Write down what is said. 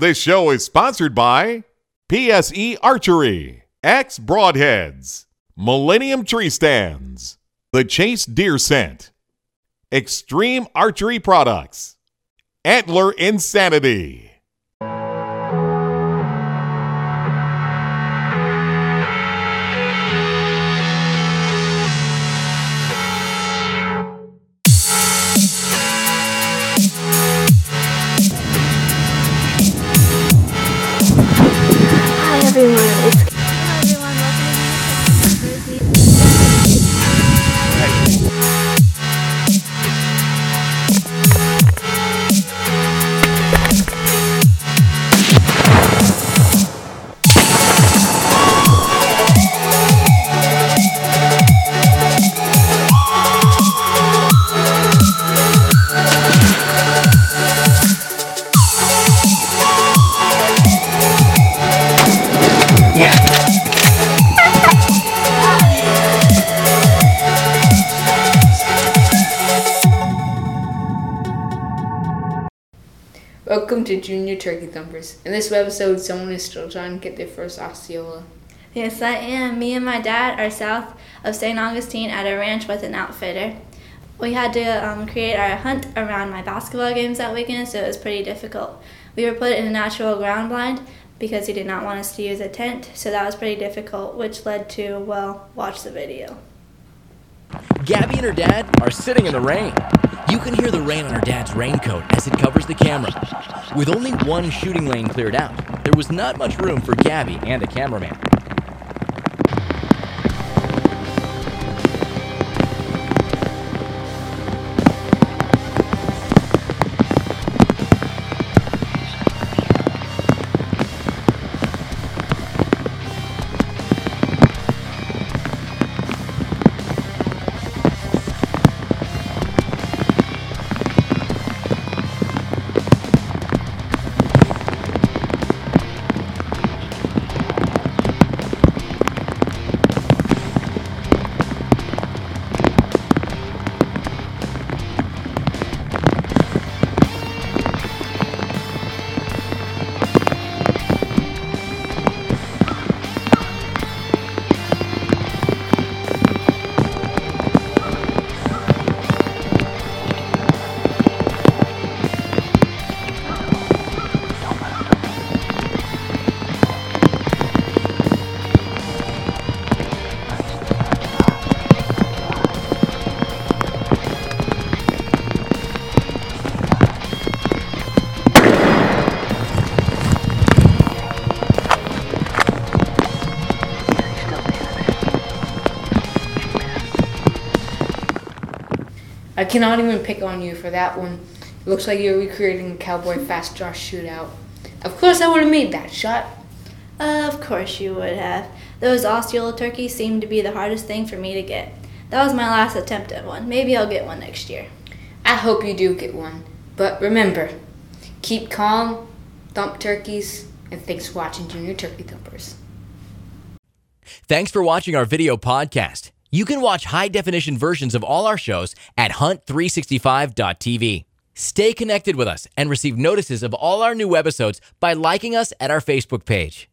This show is sponsored by PSE Archery, X Broadheads, Millennium Tree Stands, The Chase Deer Scent, Extreme Archery Products, Antler Insanity. Welcome to Junior Turkey Thumpers. In this episode, someone is still trying to get their first Osceola. Yes, I am. Me and my dad are south of St. Augustine at a ranch with an outfitter. We had to um, create our hunt around my basketball games that weekend, so it was pretty difficult. We were put in a natural ground blind because he did not want us to use a tent, so that was pretty difficult, which led to, well, watch the video. Gabby and her dad are sitting in the rain. You can hear the rain on her dad's raincoat as it covers the camera. With only one shooting lane cleared out, there was not much room for Gabby and a cameraman. I cannot even pick on you for that one. It looks like you're recreating a cowboy fast draw shootout. Of course, I would have made that shot. Of course you would have. Those Osceola turkeys seemed to be the hardest thing for me to get. That was my last attempt at one. Maybe I'll get one next year. I hope you do get one. But remember, keep calm, thump turkeys, and thanks for watching Junior Turkey Thumpers. Thanks for watching our video podcast. You can watch high definition versions of all our shows at hunt365.tv. Stay connected with us and receive notices of all our new episodes by liking us at our Facebook page.